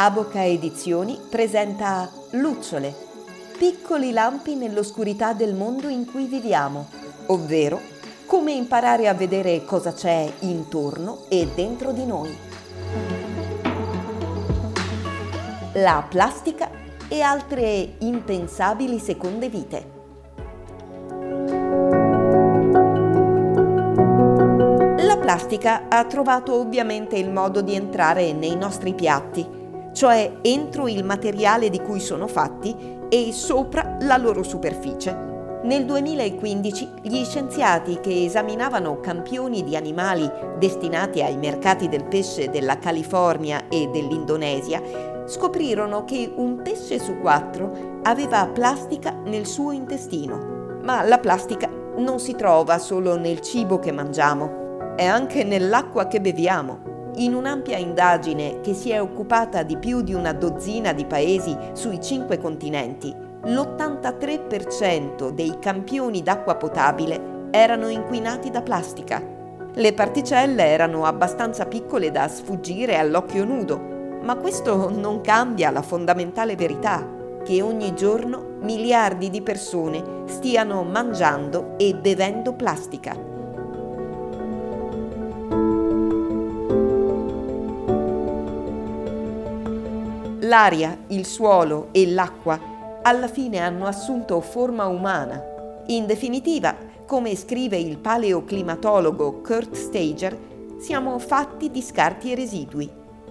Aboca Edizioni presenta Lucciole, piccoli lampi nell'oscurità del mondo in cui viviamo, ovvero come imparare a vedere cosa c'è intorno e dentro di noi. La plastica e altre impensabili seconde vite. La plastica ha trovato ovviamente il modo di entrare nei nostri piatti cioè entro il materiale di cui sono fatti e sopra la loro superficie. Nel 2015 gli scienziati che esaminavano campioni di animali destinati ai mercati del pesce della California e dell'Indonesia scoprirono che un pesce su quattro aveva plastica nel suo intestino. Ma la plastica non si trova solo nel cibo che mangiamo, è anche nell'acqua che beviamo in un'ampia indagine che si è occupata di più di una dozzina di paesi sui cinque continenti, l'83% dei campioni d'acqua potabile erano inquinati da plastica. Le particelle erano abbastanza piccole da sfuggire all'occhio nudo, ma questo non cambia la fondamentale verità che ogni giorno miliardi di persone stiano mangiando e bevendo plastica. L'aria, il suolo e l'acqua alla fine hanno assunto forma umana. In definitiva, come scrive il paleoclimatologo Kurt Stager, siamo fatti di scarti e residui.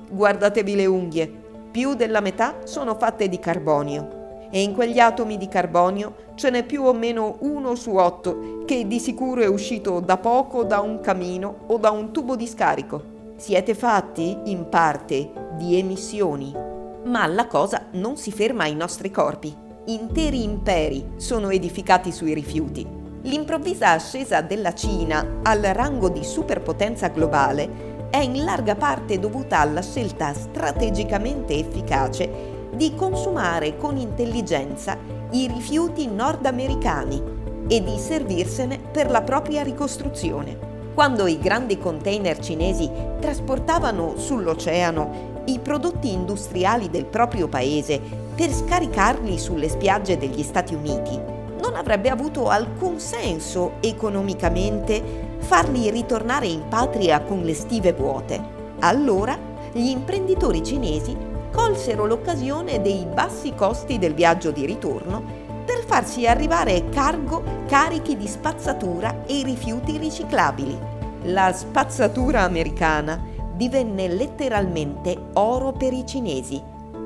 Guardatevi le unghie, più della metà sono fatte di carbonio e in quegli atomi di carbonio ce n'è più o meno uno su otto che di sicuro è uscito da poco da un camino o da un tubo di scarico. Siete fatti, in parte, di emissioni. Ma la cosa non si ferma ai nostri corpi. Interi imperi sono edificati sui rifiuti. L'improvvisa ascesa della Cina al rango di superpotenza globale è in larga parte dovuta alla scelta strategicamente efficace di consumare con intelligenza i rifiuti nordamericani e di servirsene per la propria ricostruzione. Quando i grandi container cinesi trasportavano sull'oceano i prodotti industriali del proprio paese per scaricarli sulle spiagge degli Stati Uniti, non avrebbe avuto alcun senso economicamente farli ritornare in patria con le stive vuote. Allora gli imprenditori cinesi colsero l'occasione dei bassi costi del viaggio di ritorno per farsi arrivare cargo carichi di spazzatura e rifiuti riciclabili. La spazzatura americana divenne letteralmente oro per i cinesi,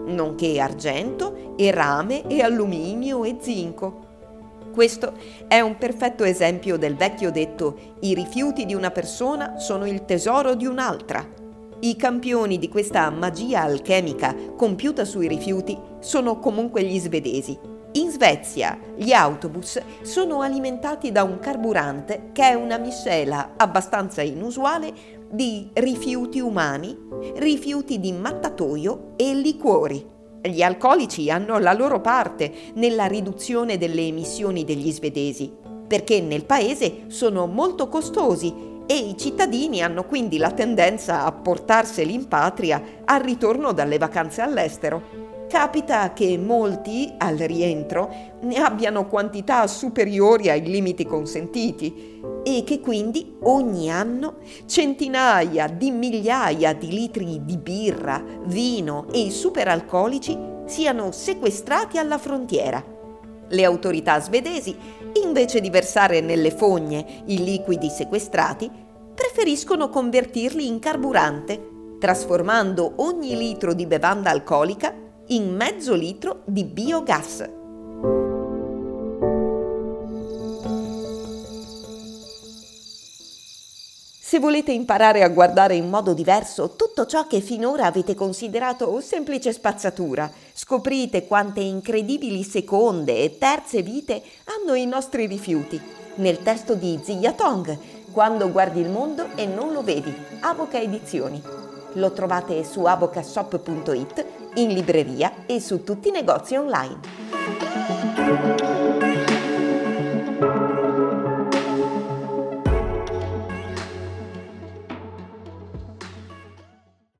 nonché argento e rame e alluminio e zinco. Questo è un perfetto esempio del vecchio detto i rifiuti di una persona sono il tesoro di un'altra. I campioni di questa magia alchemica compiuta sui rifiuti sono comunque gli svedesi. In Svezia gli autobus sono alimentati da un carburante che è una miscela abbastanza inusuale di rifiuti umani, rifiuti di mattatoio e liquori. Gli alcolici hanno la loro parte nella riduzione delle emissioni degli svedesi, perché nel paese sono molto costosi e i cittadini hanno quindi la tendenza a portarseli in patria al ritorno dalle vacanze all'estero capita che molti, al rientro, ne abbiano quantità superiori ai limiti consentiti e che quindi ogni anno centinaia di migliaia di litri di birra, vino e superalcolici siano sequestrati alla frontiera. Le autorità svedesi, invece di versare nelle fogne i liquidi sequestrati, preferiscono convertirli in carburante, trasformando ogni litro di bevanda alcolica in mezzo litro di biogas. Se volete imparare a guardare in modo diverso tutto ciò che finora avete considerato semplice spazzatura, scoprite quante incredibili seconde e terze vite hanno i nostri rifiuti. Nel testo di Zia Tong, Quando guardi il mondo e non lo vedi, Avoca Edizioni. Lo trovate su avocashop.it in libreria e su tutti i negozi online.